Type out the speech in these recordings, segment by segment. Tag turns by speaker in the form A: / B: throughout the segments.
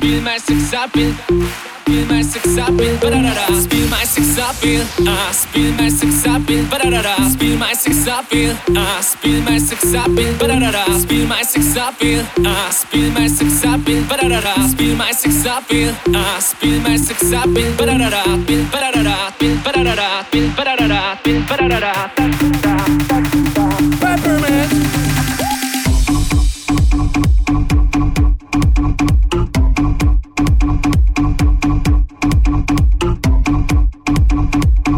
A: Feel my sex appeal spill my six up in ba-da-da-da. Spill my six up in ah. Spill my six up in ba-da-da-da. Spill my six up in ah. Spill my six up in ba-da-da-da. Spill my six up in ah. Spill my six up in ba-da-da-da. Spill my six up in ah. Spill my six up in ba-da-da-da. Bin ba-da-da-da. Bin ba-da-da-da. Bin ba-da-da-da. Bin ba-da-da-da.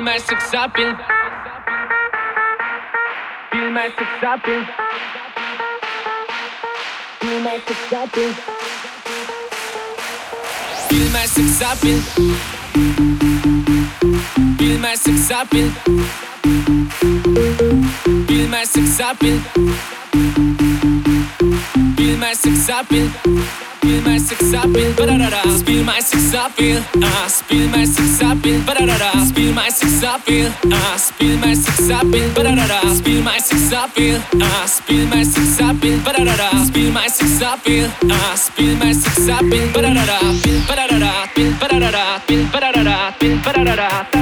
A: Bilmezsek sapil Bilmezsek sapil Bilmezsek sapil Bilmezsek sapil Bilmezsek sapil Bilmezsek sapil Bilmezsek sapil Spill my six up in Badadada. Spill my six up in Ah. Spill my six up in Badadada. Spill my six up in Ah. Spill my six up in Badadada. Spill my six up in Ah. Spill my six up in Badadada. Spill my six up in Ah. Spill my six up in Badadada. Bin Badadada. Bin Badadada. Bin Badadada. Bin Badadada.